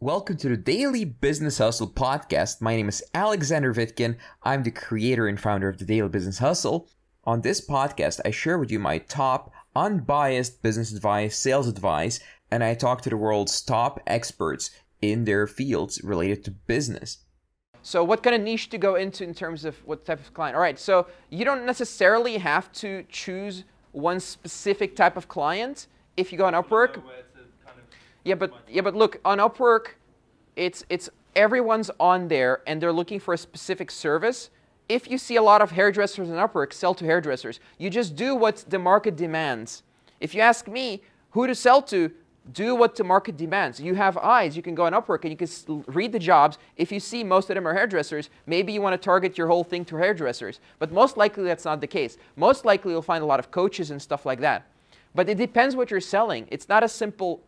Welcome to the Daily Business Hustle podcast. My name is Alexander Vitkin. I'm the creator and founder of the Daily Business Hustle. On this podcast, I share with you my top unbiased business advice, sales advice, and I talk to the world's top experts in their fields related to business. So, what kind of niche to go into in terms of what type of client? All right, so you don't necessarily have to choose one specific type of client if you go on Upwork. Yeah, but yeah, but look on Upwork, it's it's everyone's on there and they're looking for a specific service. If you see a lot of hairdressers on Upwork, sell to hairdressers. You just do what the market demands. If you ask me who to sell to, do what the market demands. You have eyes. You can go on Upwork and you can read the jobs. If you see most of them are hairdressers, maybe you want to target your whole thing to hairdressers. But most likely that's not the case. Most likely you'll find a lot of coaches and stuff like that. But it depends what you're selling. It's not a simple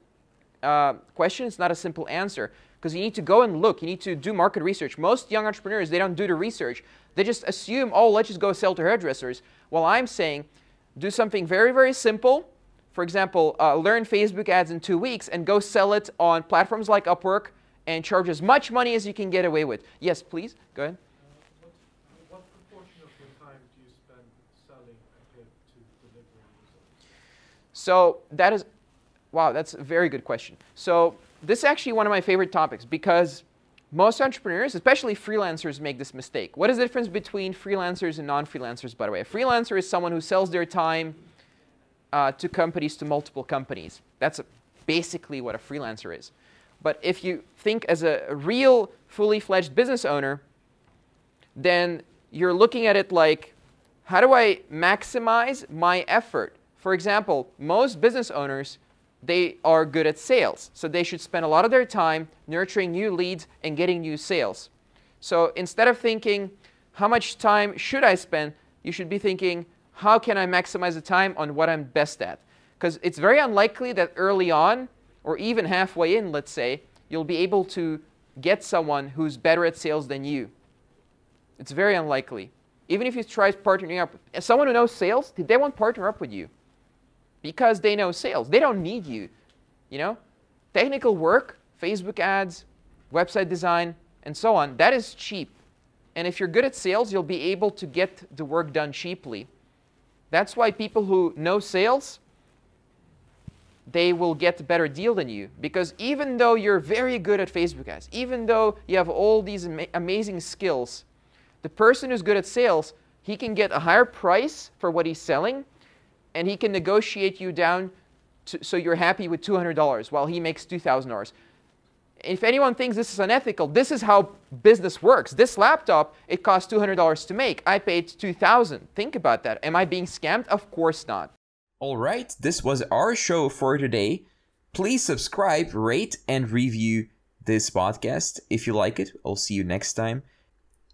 uh, question. It's not a simple answer because you need to go and look. You need to do market research. Most young entrepreneurs, they don't do the research. They just assume, oh, let's just go sell to hairdressers. Well, I'm saying, do something very, very simple. For example, uh, learn Facebook ads in two weeks and go sell it on platforms like Upwork and charge as much money as you can get away with. Yes, please, go ahead. So that is Wow, that's a very good question. So this is actually one of my favorite topics because most entrepreneurs, especially freelancers, make this mistake. What is the difference between freelancers and non-freelancers, by the way? A freelancer is someone who sells their time uh, to companies, to multiple companies. That's a, basically what a freelancer is. But if you think as a, real, fully fledged business owner, then you're looking at it like, how do I maximize my effort? For example, most business owners they are good at sales. So they should spend a lot of their time nurturing new leads and getting new sales. So instead of thinking, how much time should I spend, you should be thinking, how can I maximize the time on what I'm best at? Because it's very unlikely that early on, or even halfway in, let's say, you'll be able to get someone who's better at sales than you. It's very unlikely. Even if you try partnering up, someone who knows sales, they won't partner up with you because they know sales. They don't need you. You know, technical work, Facebook ads, website design, and so on, that is cheap. And if you're good at sales, you'll be able to get the work done cheaply. That's why people who know sales, they will get a better deal than you. Because even though you're very good at Facebook ads, even though you have all these ama amazing skills, the person who's good at sales, he can get a higher price for what he's selling and he can negotiate you down to, so you're happy with $200 while he makes $2,000. If anyone thinks this is unethical, this is how business works. This laptop, it costs $200 to make. I paid 2000 Think about that. Am I being scammed? Of course not. All right, this was our show for today. Please subscribe, rate, and review this podcast if you like it. I'll see you next time.